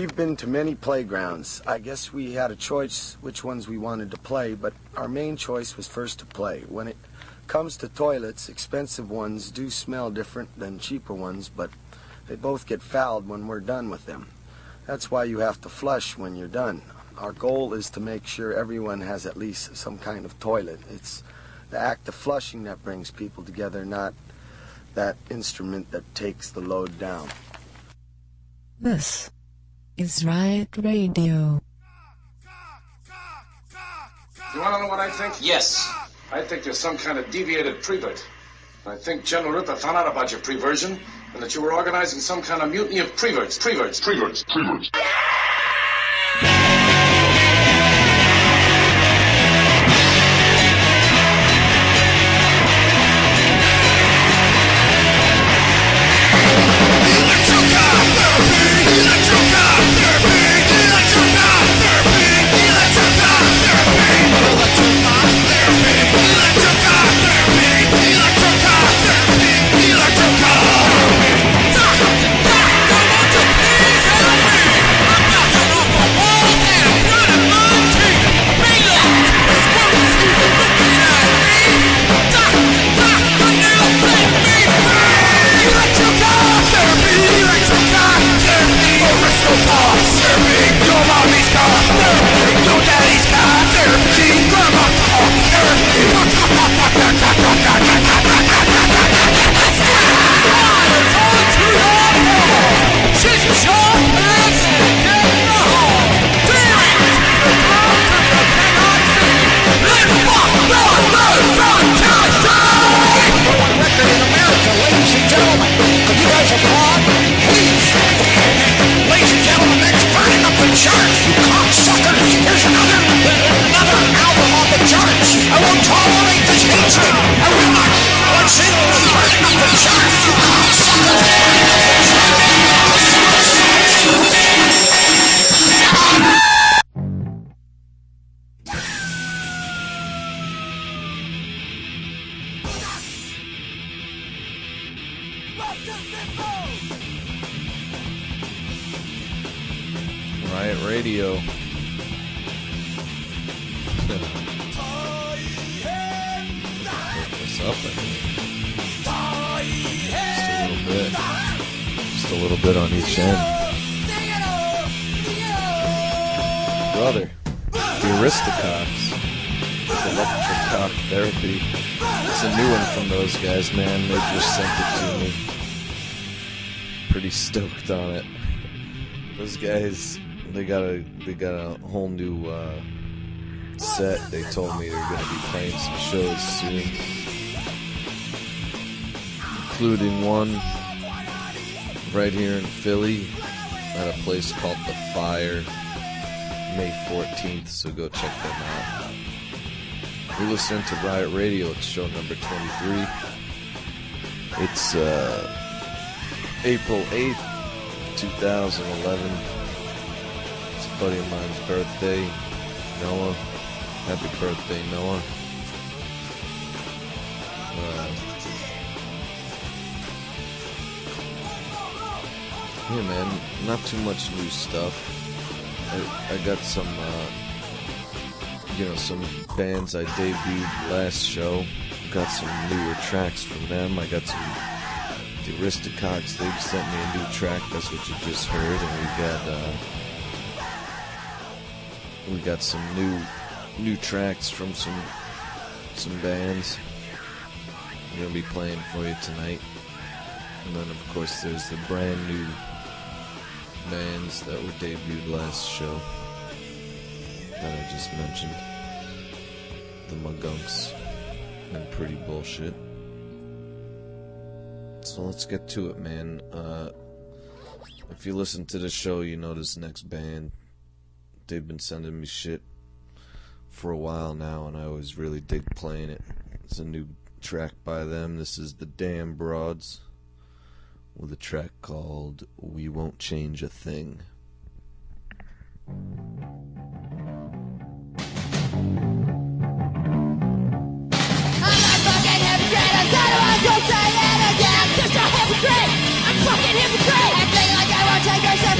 We've been to many playgrounds. I guess we had a choice which ones we wanted to play, but our main choice was first to play. When it comes to toilets, expensive ones do smell different than cheaper ones, but they both get fouled when we're done with them. That's why you have to flush when you're done. Our goal is to make sure everyone has at least some kind of toilet. It's the act of flushing that brings people together, not that instrument that takes the load down. This is Riot Radio. You want to know what I think? Yes. I think there's some kind of deviated prevert. I think General Ripper found out about your preversion and that you were organizing some kind of mutiny of preverts, preverts, preverts, preverts. Riot got a they got a whole new uh, set. They told me they're going to be playing some shows soon, including one right here in Philly at a place called The Fire, May 14th. So go check them out. You're listening to Riot Radio. It's show number 23. It's uh, April 8th, 2011. Buddy of mine's birthday, Noah. Happy birthday, Noah. Uh, yeah, man, not too much new stuff. I, I got some, uh, you know, some bands I debuted last show. Got some newer tracks from them. I got some the Aristocox. They sent me a new track. That's what you just heard, and we got uh, we got some new new tracks from some some bands. I'm gonna be playing for you tonight, and then of course there's the brand new bands that were debuted last show that I just mentioned. The Magunks and Pretty Bullshit. So let's get to it, man. Uh, if you listen to the show, you know this next band. They've been sending me shit for a while now, and I always really dig playing it. It's a new track by them. This is the Damn Broads with a track called We Won't Change a Thing. hypocrite. I'm fucking hypocrite. Acting like I won't take a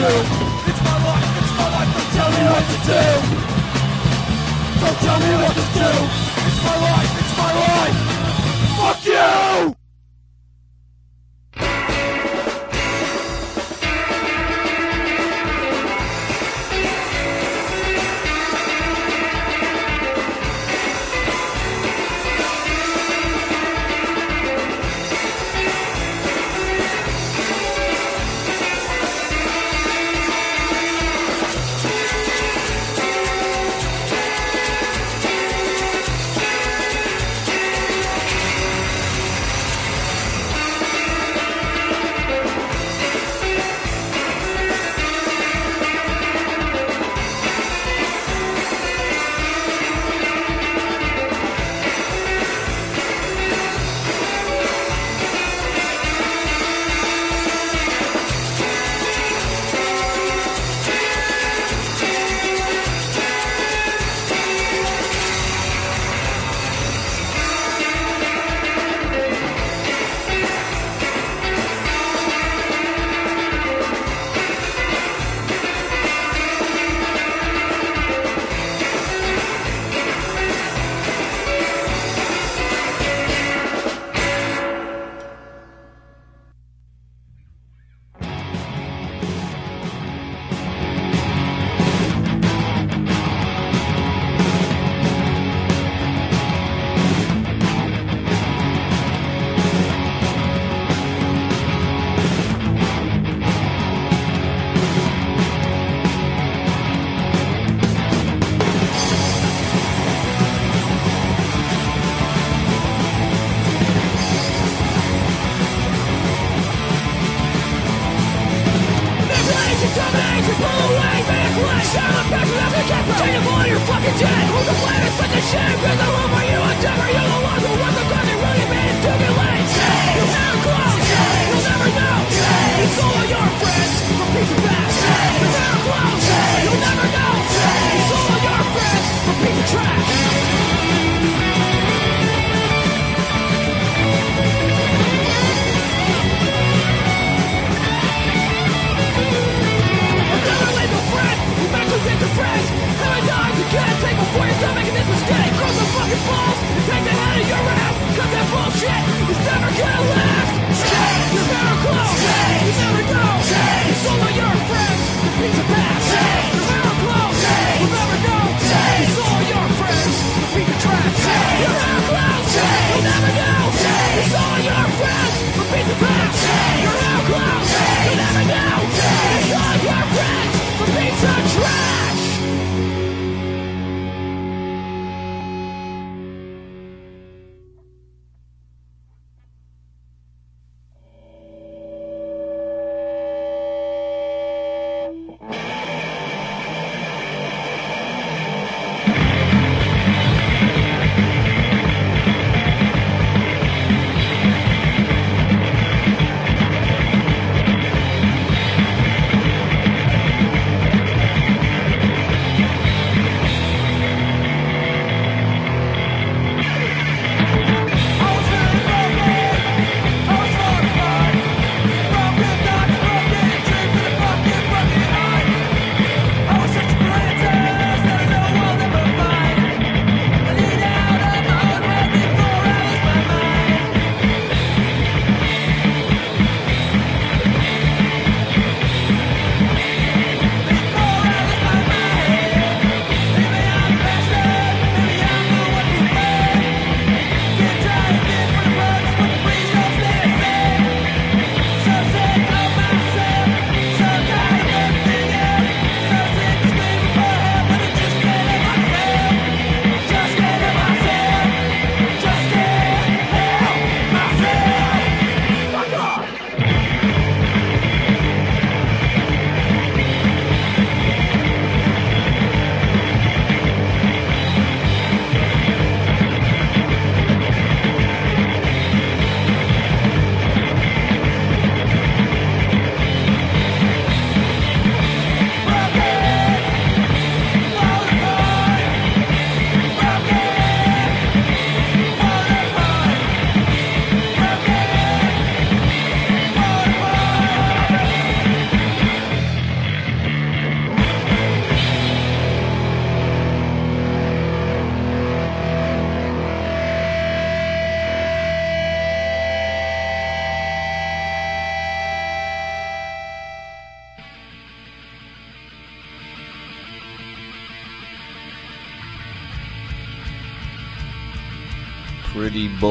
do. It's my life, it's my life, don't tell me what to do. Don't tell me what to do. It's my life, it's my life.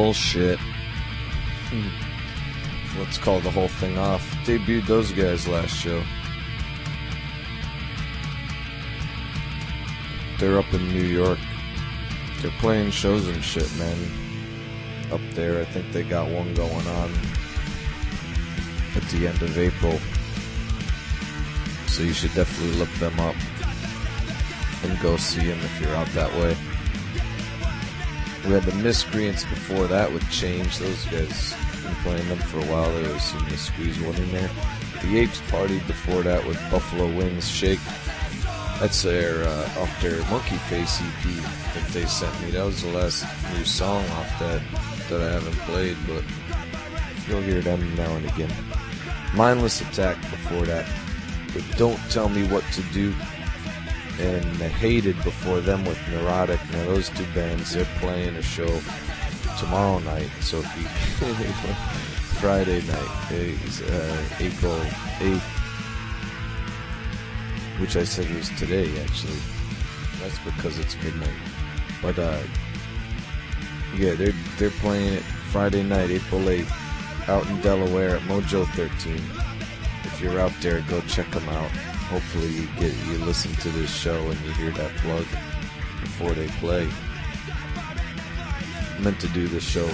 Bullshit. Let's call the whole thing off. Debuted those guys last show. They're up in New York. They're playing shows and shit, man. Up there, I think they got one going on at the end of April. So you should definitely look them up and go see them if you're out that way. We had the Miscreants before that with Change. Those guys been playing them for a while. They always seem to squeeze one in there. The Apes Party before that with Buffalo Wings Shake. That's their uh, off their Monkey Face EP that they sent me. That was the last new song off that that I haven't played, but you'll hear them now and again. Mindless Attack before that. But Don't Tell Me What to Do. And Hated before them with Neurotic. Now those two bands, they're playing a show tomorrow night. So if you Friday night is uh, April 8th, which I said was today actually. That's because it's midnight. But uh, yeah, they're they're playing it Friday night, April 8th, out in Delaware at Mojo 13. If you're out there, go check them out. Hopefully, you get you listen to this show and you hear that plug before they play. meant to do this show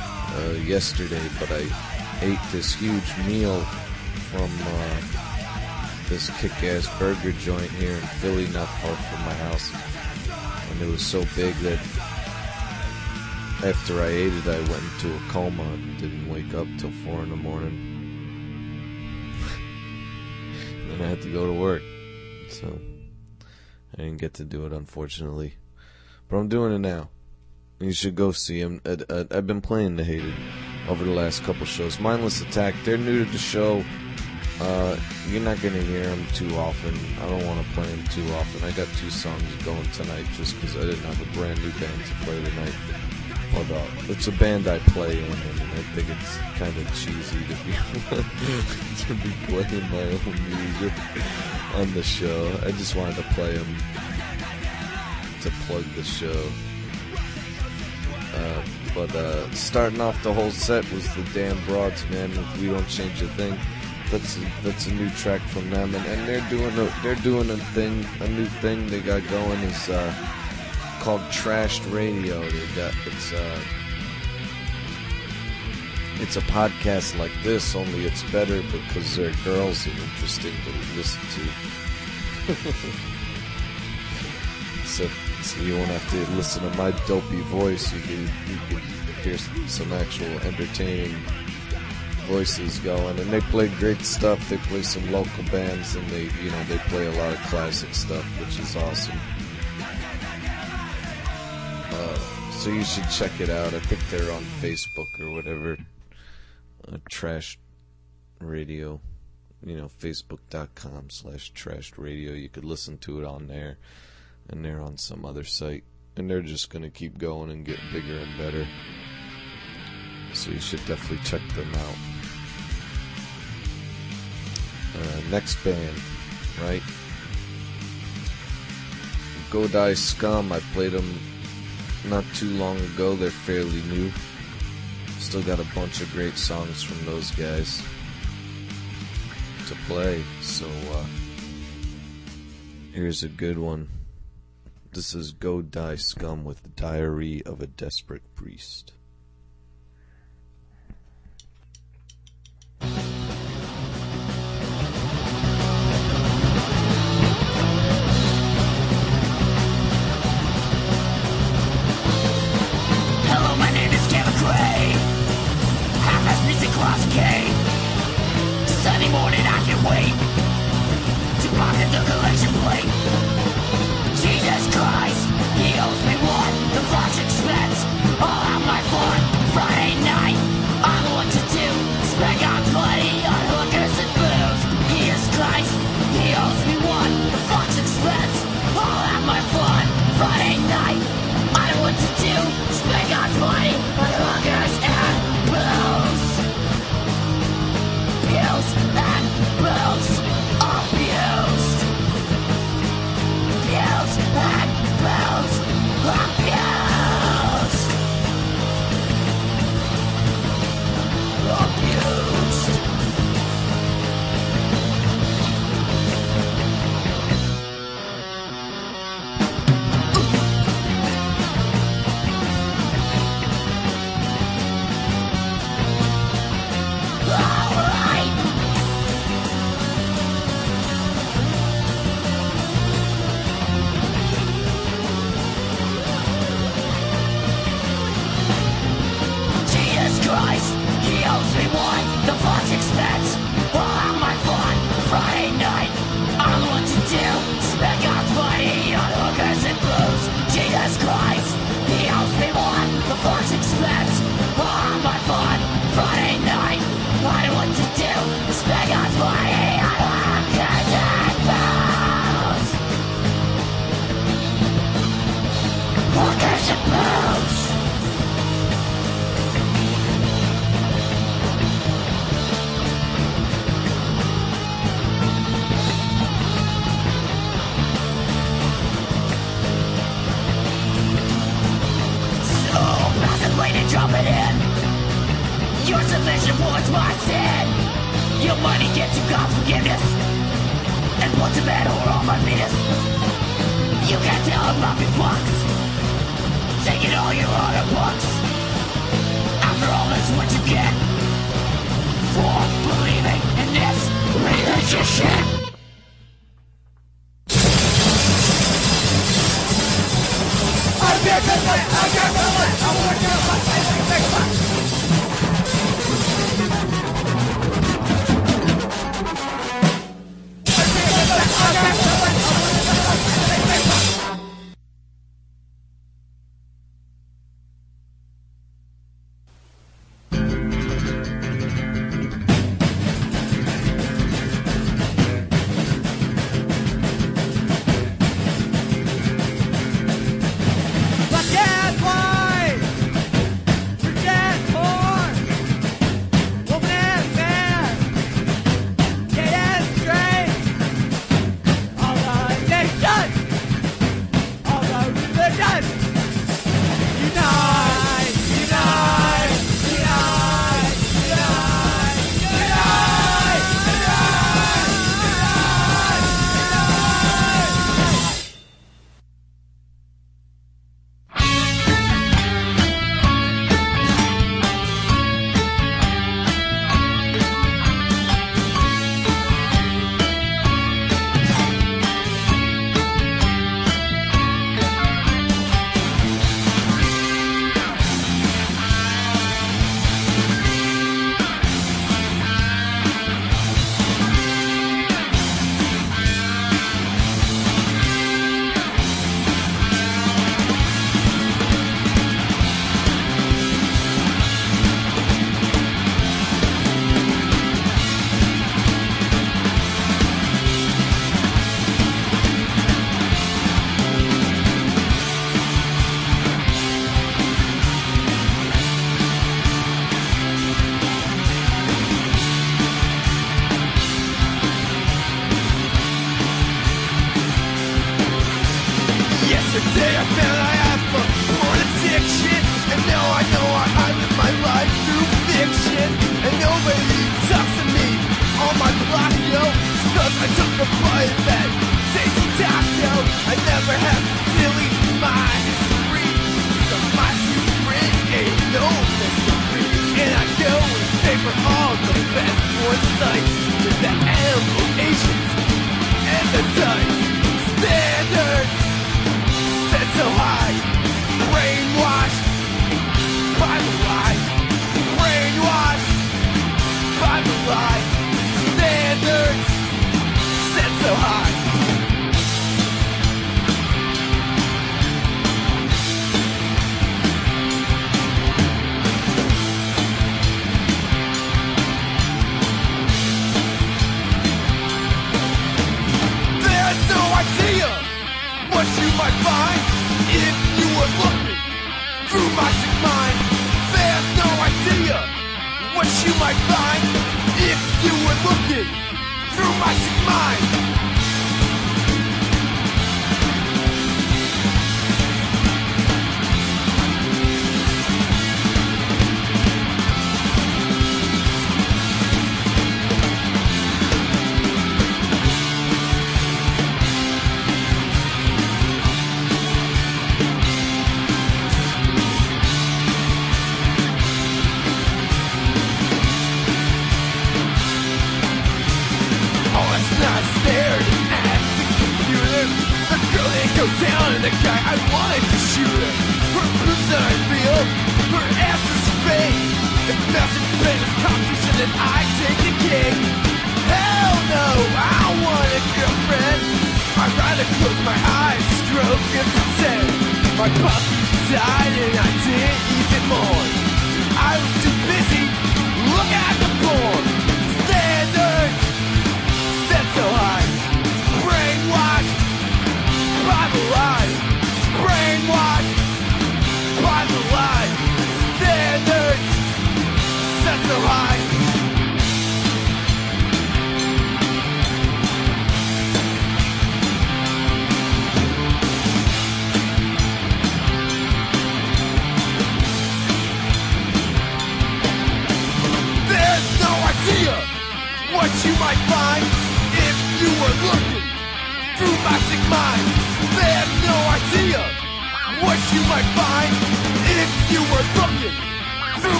uh, yesterday, but I ate this huge meal from uh, this kick-ass burger joint here in Philly, not far from my house, and it was so big that after I ate it, I went into a coma and didn't wake up till four in the morning. Then I had to go to work, so I didn't get to do it, unfortunately. But I'm doing it now. You should go see him. I've been playing the Hated over the last couple shows. Mindless Attack, they're new to the show. Uh, you're not gonna hear them too often. I don't want to play them too often. I got two songs going tonight just because I didn't have a brand new band to play tonight. It's a band I play in, and I think it's kind of cheesy to be to be playing my own music on the show. I just wanted to play them to plug the show. Uh, but uh, starting off the whole set was the damn broads, man. We don't change a thing. That's a, that's a new track from them, and, and they're doing a they're doing a thing, a new thing they got going is uh, called Trashed Radio. It's uh, it's a podcast like this, only it's better because there are girls and interesting to listen to. so, so you won't have to listen to my dopey voice. You can you can hear some, some actual entertaining voices going, and they play great stuff. They play some local bands, and they you know they play a lot of classic stuff, which is awesome. So you should check it out. I think they're on Facebook or whatever. Uh, trash radio, you know, facebook.com slash trashed radio. You could listen to it on there, and they're on some other site, and they're just gonna keep going and get bigger and better. So you should definitely check them out. Uh, next band, right? Go Die Scum. I played them not too long ago. They're fairly new. Still got a bunch of great songs from those guys to play. So uh, here's a good one. This is Go Die Scum with the Diary of a Desperate Priest. Pocket the collection plate.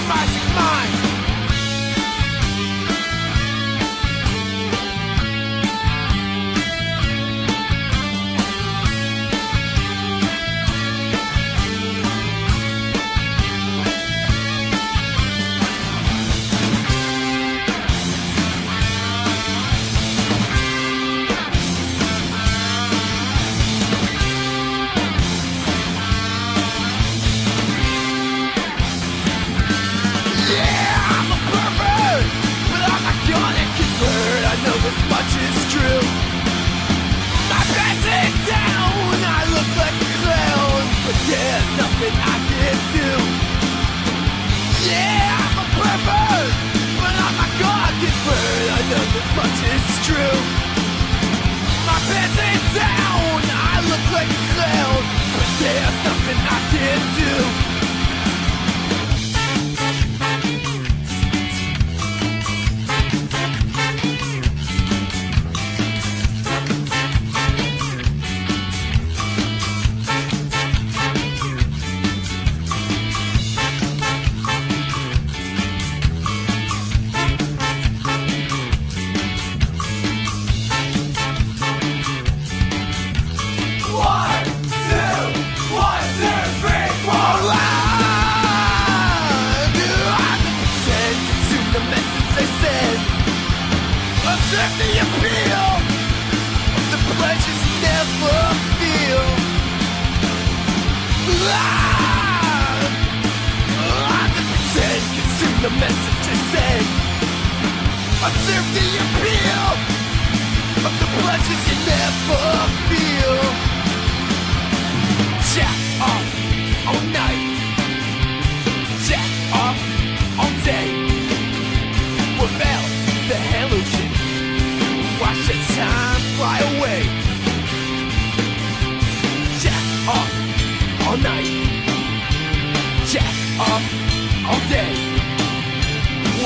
sacrificing mine. offensive to say. Observe the appeal of the pleasures you never feel. Jack.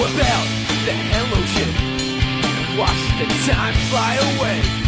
about the hello shit. Watch the time fly away.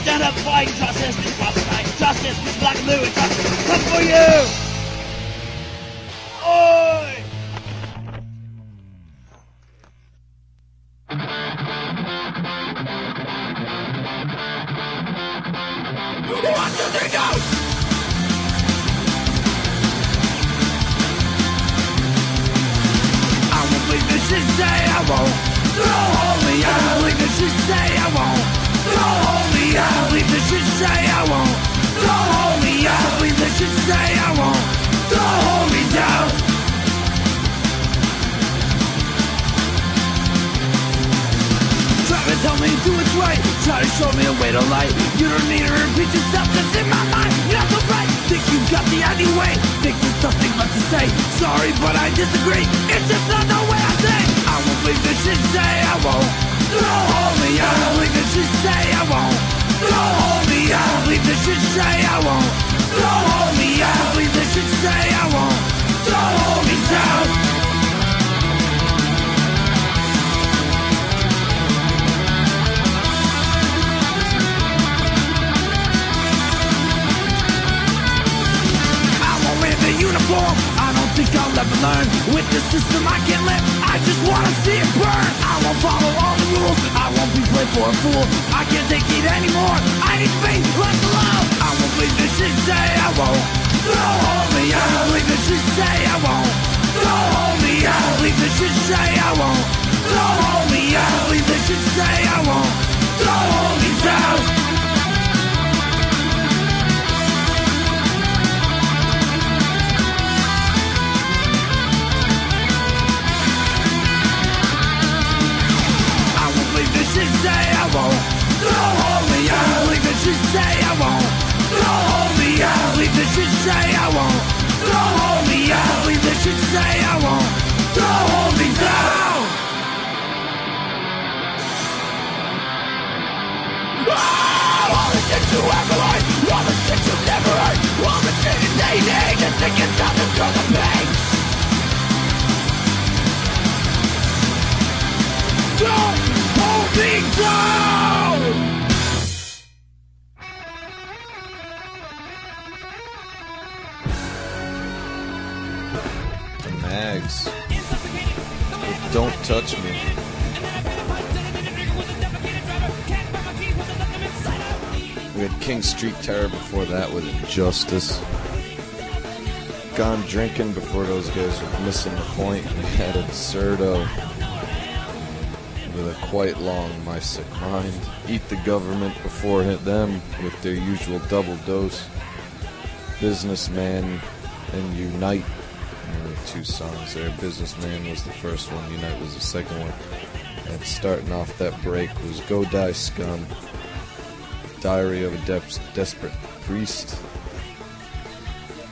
Stand up, fighting justice, this was night, justice, black blue, justice, come for you! Shit. Say I won't. Don't hold me down. I won't believe this shit, say I won't. Don't hold me, I don't believe this shit, say I won't. Don't hold me, I don't believe this shit, say I won't. Hold me, I believe shit, say I won't. The shit you need, from the pain. Don't hold me down! Mags. Don't touch me. We had King Street Terror before that with Injustice. Gone drinking before those guys were missing the point. We had Absurdo with a quite long My Sick Mind. Eat the Government before hit them with their usual double dose. Businessman and Unite. Only two songs there. Businessman was the first one, Unite was the second one. And starting off that break was Go Die Scum. Diary of a Des- Desperate Priest.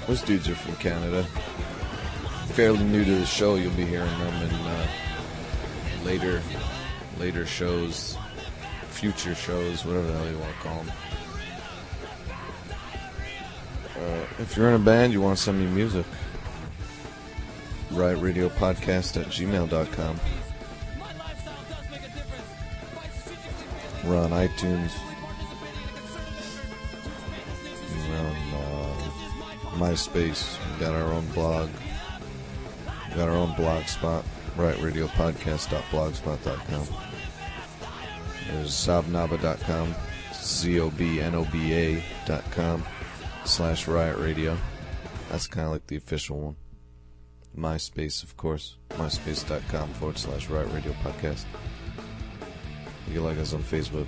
Those dudes are from Canada. Fairly new to the show, you'll be hearing them in uh, later later shows, future shows, whatever the hell you want to call them. Uh, if you're in a band, you want to send me music. Podcast at gmail.com. We're on iTunes. MySpace. We got our own blog. We got our own blog spot. RiotRadioPodcast.blogspot.com. There's Zobnoba.com. Z-O-B-N-O-B-A.com slash Riot Radio. That's kind of like the official one. MySpace, of course. MySpace.com forward slash Riot Radio Podcast. You can like us on Facebook.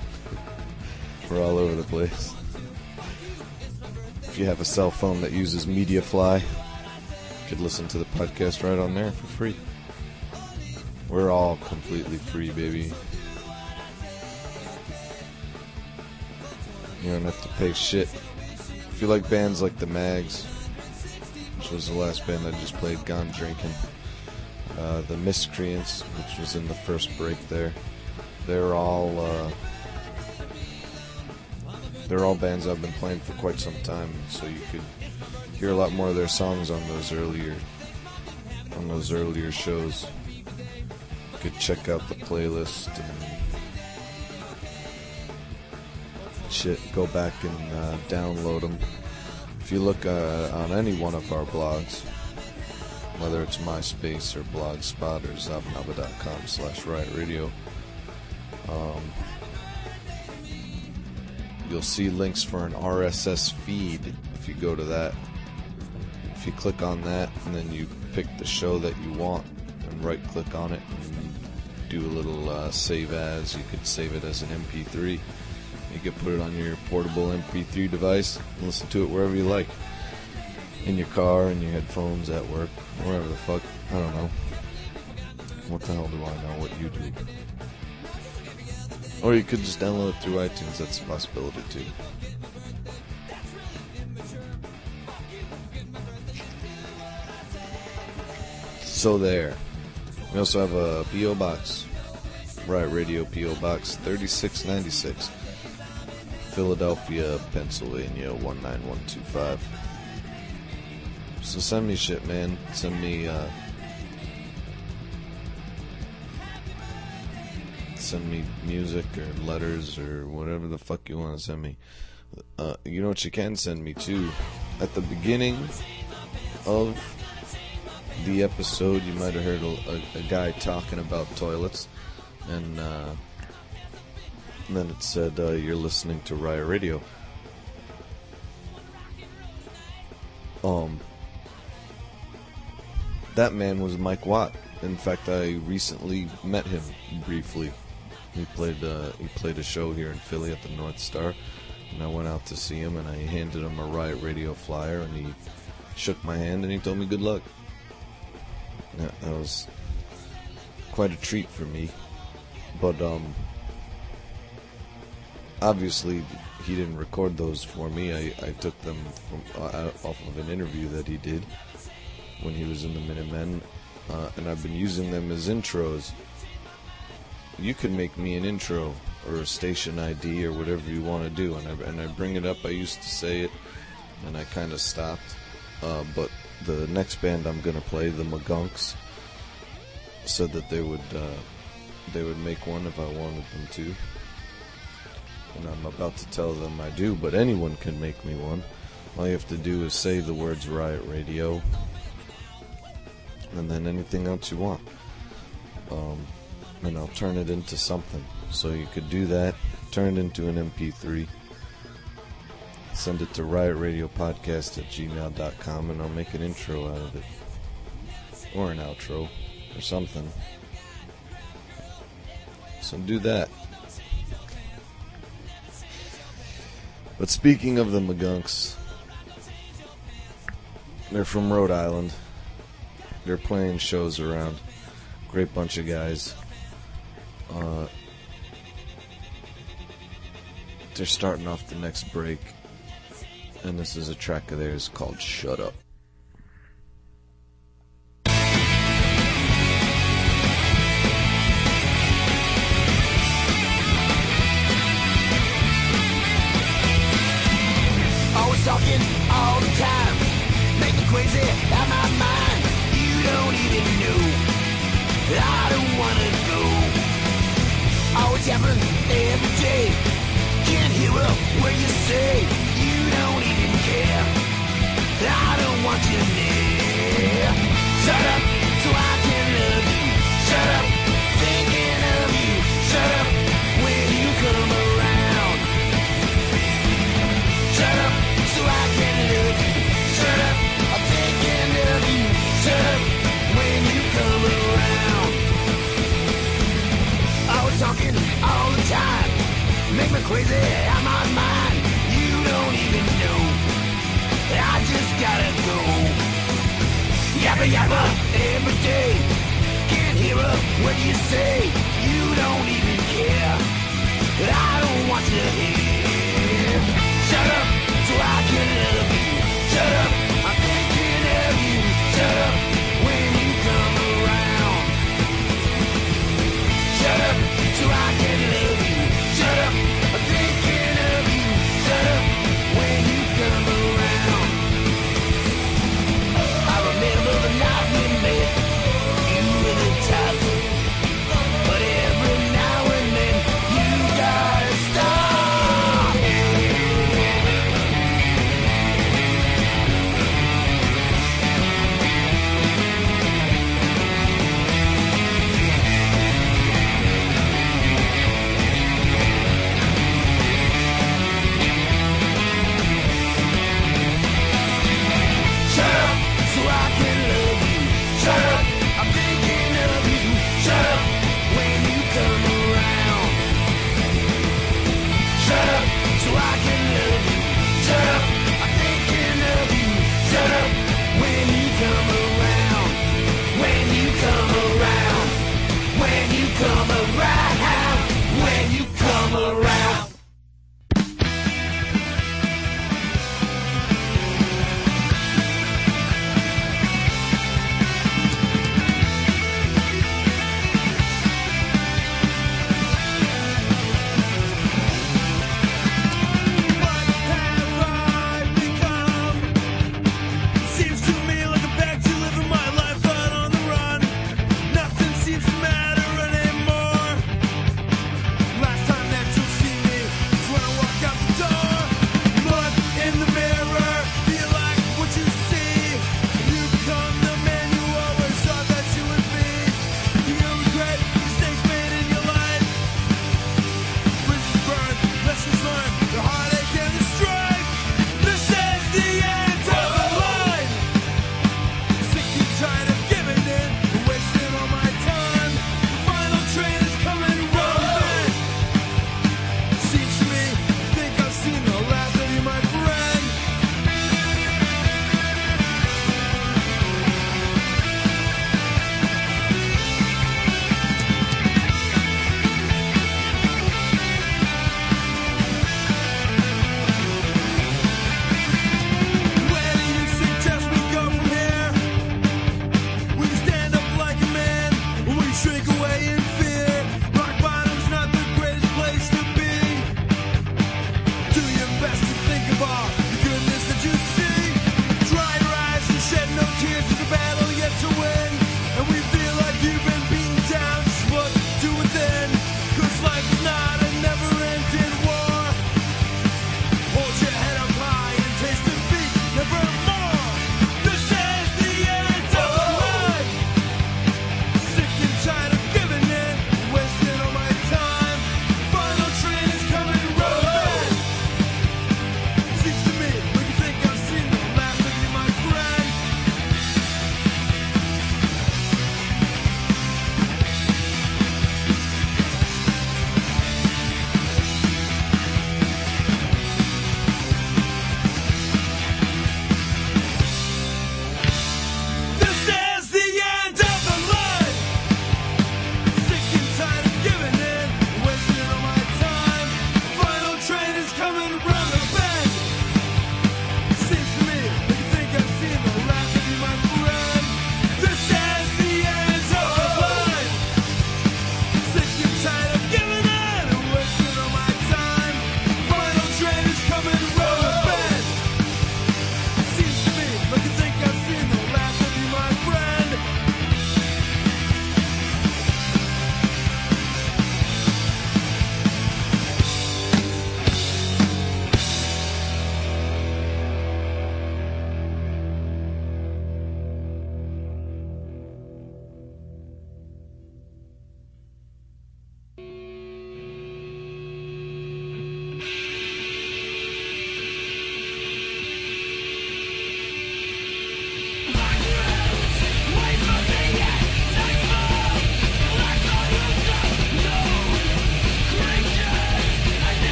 We're all over the place. If you have a cell phone that uses MediaFly, you could listen to the podcast right on there for free. We're all completely free, baby. You don't have to pay shit. If you like bands like the Mags, which was the last band I just played, Gone Drinking, uh, the Miscreants, which was in the first break there, they're all uh, they're all bands I've been playing for quite some time, so you could hear a lot more of their songs on those earlier on those earlier shows. You could check out the playlist and shit. Go back and uh, download them. If you look uh, on any one of our blogs, whether it's MySpace or Blogspot or Zobnoba.com slash Riot Radio, um, you'll see links for an RSS feed if you go to that. If you click on that and then you pick the show that you want and right click on it and do a little uh, save as, you could save it as an MP3. You could put it on your portable MP3 device and listen to it wherever you like. In your car, in your headphones, at work, wherever the fuck. I don't know. What the hell do I know what you do? Or you could just download it through iTunes. That's a possibility too. So there. We also have a PO box. Riot Radio PO Box 3696. Philadelphia, Pennsylvania 19125. So send me shit, man. Send me uh send me music or letters or whatever the fuck you want to send me. Uh, you know what you can send me too? At the beginning of the episode, you might have heard a, a, a guy talking about toilets, and, uh, and then it said uh, you're listening to Riot Radio. Um, that man was Mike Watt. In fact, I recently met him briefly. He played uh, he played a show here in Philly at the North Star, and I went out to see him and I handed him a Riot Radio flyer and he shook my hand and he told me good luck. That, that was quite a treat for me, but um, obviously he didn't record those for me. I, I took them from uh, off of an interview that he did when he was in the Minutemen, uh, and I've been using them as intros you can make me an intro or a station ID or whatever you want to do, and I, and I bring it up. I used to say it, and I kind of stopped. Uh, but the next band I'm gonna play, the Magunks, said that they would uh, they would make one if I wanted them to, and I'm about to tell them I do. But anyone can make me one. All you have to do is say the words Riot Radio, and then anything else you want. Um, and I'll turn it into something. So you could do that, turn it into an MP3, send it to riotradiopodcast at gmail.com, and I'll make an intro out of it. Or an outro, or something. So do that. But speaking of the Magunks, they're from Rhode Island. They're playing shows around. Great bunch of guys. Uh, they're starting off the next break, and this is a track of theirs called Shut Up. Talking all the time. Happen every day. Can't hear a word you say. You don't even care. I don't want you near. Shut up Make me crazy out my mind. You don't even know. I just gotta go. Yappa yappa every day. Can't hear a word you say. You don't even care. I don't want to hear.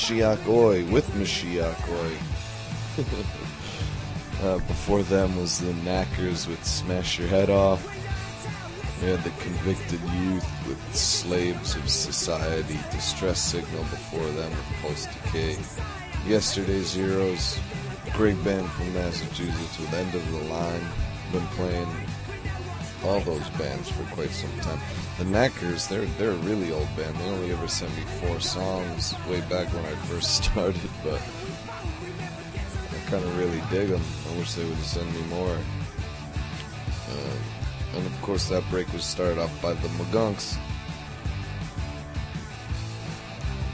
Mashiach Oi with Mashiach Oi. uh, before them was the Knackers with Smash Your Head Off. We had the Convicted Youth with Slaves of Society, Distress Signal before them with Post Decay. Yesterday's Heroes, great band from Massachusetts with End of the Line. Been playing all those bands for quite some time. The Knackers, they're they're a really old band. They only ever sent me four songs way back when I first started, but I kind of really dig them. I wish they would send me more. Uh, and of course, that break was started off by the Magunks.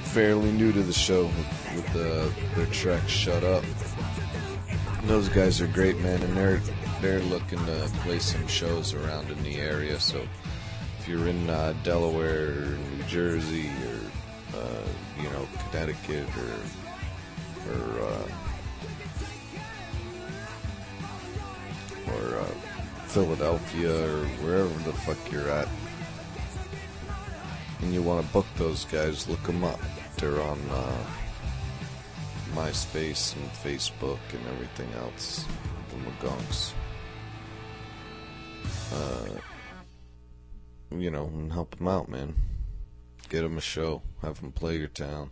Fairly new to the show with, with the, their track "Shut Up." Those guys are great, man, and they're they're looking to play some shows around in the area. So if you're in uh, Delaware or New Jersey or uh, you know Connecticut or or uh, or uh, Philadelphia or wherever the fuck you're at, and you want to book those guys, look them up. They're on uh, MySpace and Facebook and everything else. The Magunks. Uh, you know, and help them out, man. Get them a show. Have them play your town.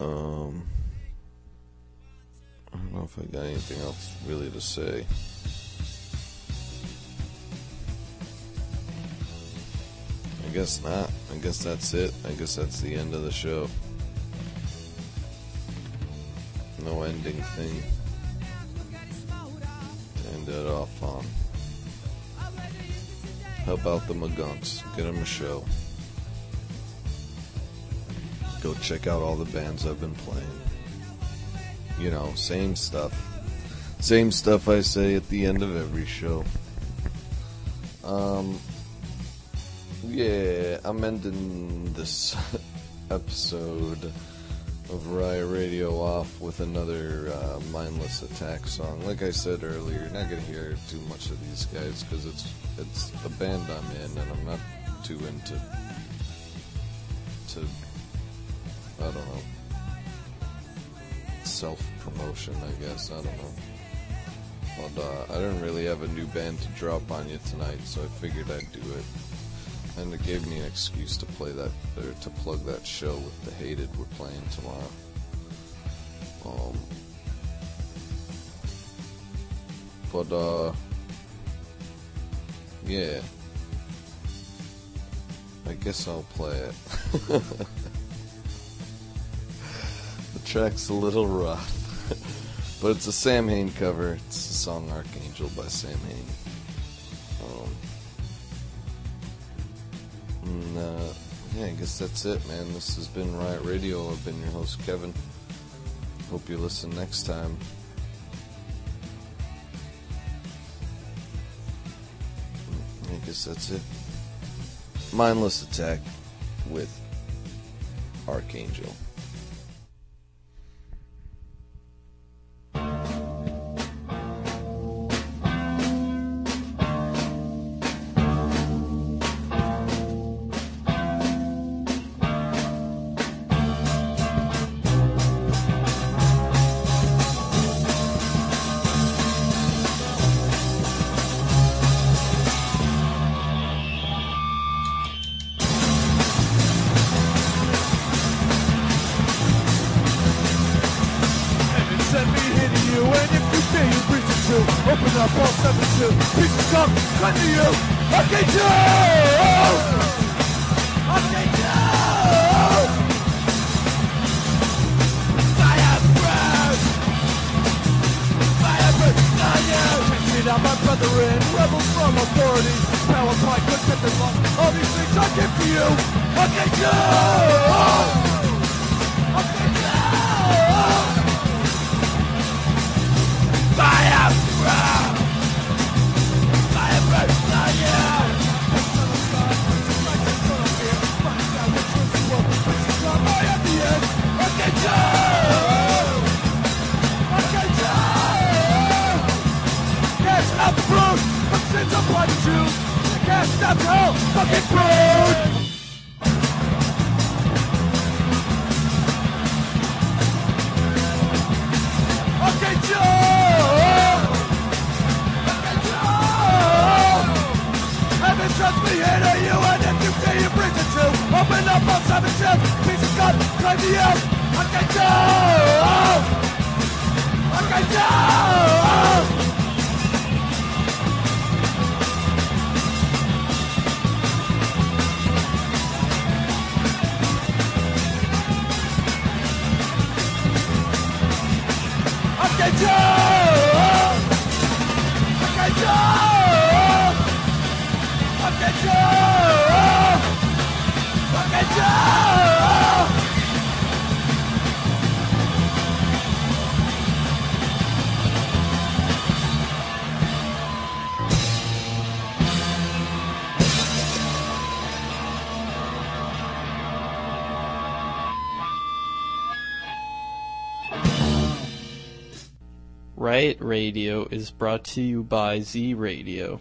Um, I don't know if I got anything else really to say. I guess not. I guess that's it. I guess that's the end of the show. No ending thing to end it off on. How about the Magunks? Get them a show. Go check out all the bands I've been playing. You know, same stuff. Same stuff I say at the end of every show. Um, yeah, I'm ending this episode of Riot Radio off with another uh, mindless attack song. Like I said earlier, you're not gonna hear too much of these guys because it's it's a band I'm in, and I'm not too into to I don't know self promotion. I guess I don't know. But uh, I didn't really have a new band to drop on you tonight, so I figured I'd do it. And it gave me an excuse to play that, or to plug that show with the Hated we're playing tomorrow. Um, but, uh, yeah. I guess I'll play it. the track's a little rough, but it's a Samhain cover. It's the song Archangel by Samhain. Uh, yeah, I guess that's it, man. This has been Riot Radio. I've been your host, Kevin. Hope you listen next time. I guess that's it. Mindless Attack with Archangel. Brethren, rebels from authority. Power pie, good and love. All these things I give to you. Archangel! Archangel! Fire! Want you. You can't stop the whole fucking brood. Okay, Joe. Okay, Joe. Heaven sends me here to you, and if you say you bring it to, open up on seven ship, piece of gun, climb the up. Okay, Joe. Okay, Joe. Riot Radio is brought to you by Z Radio.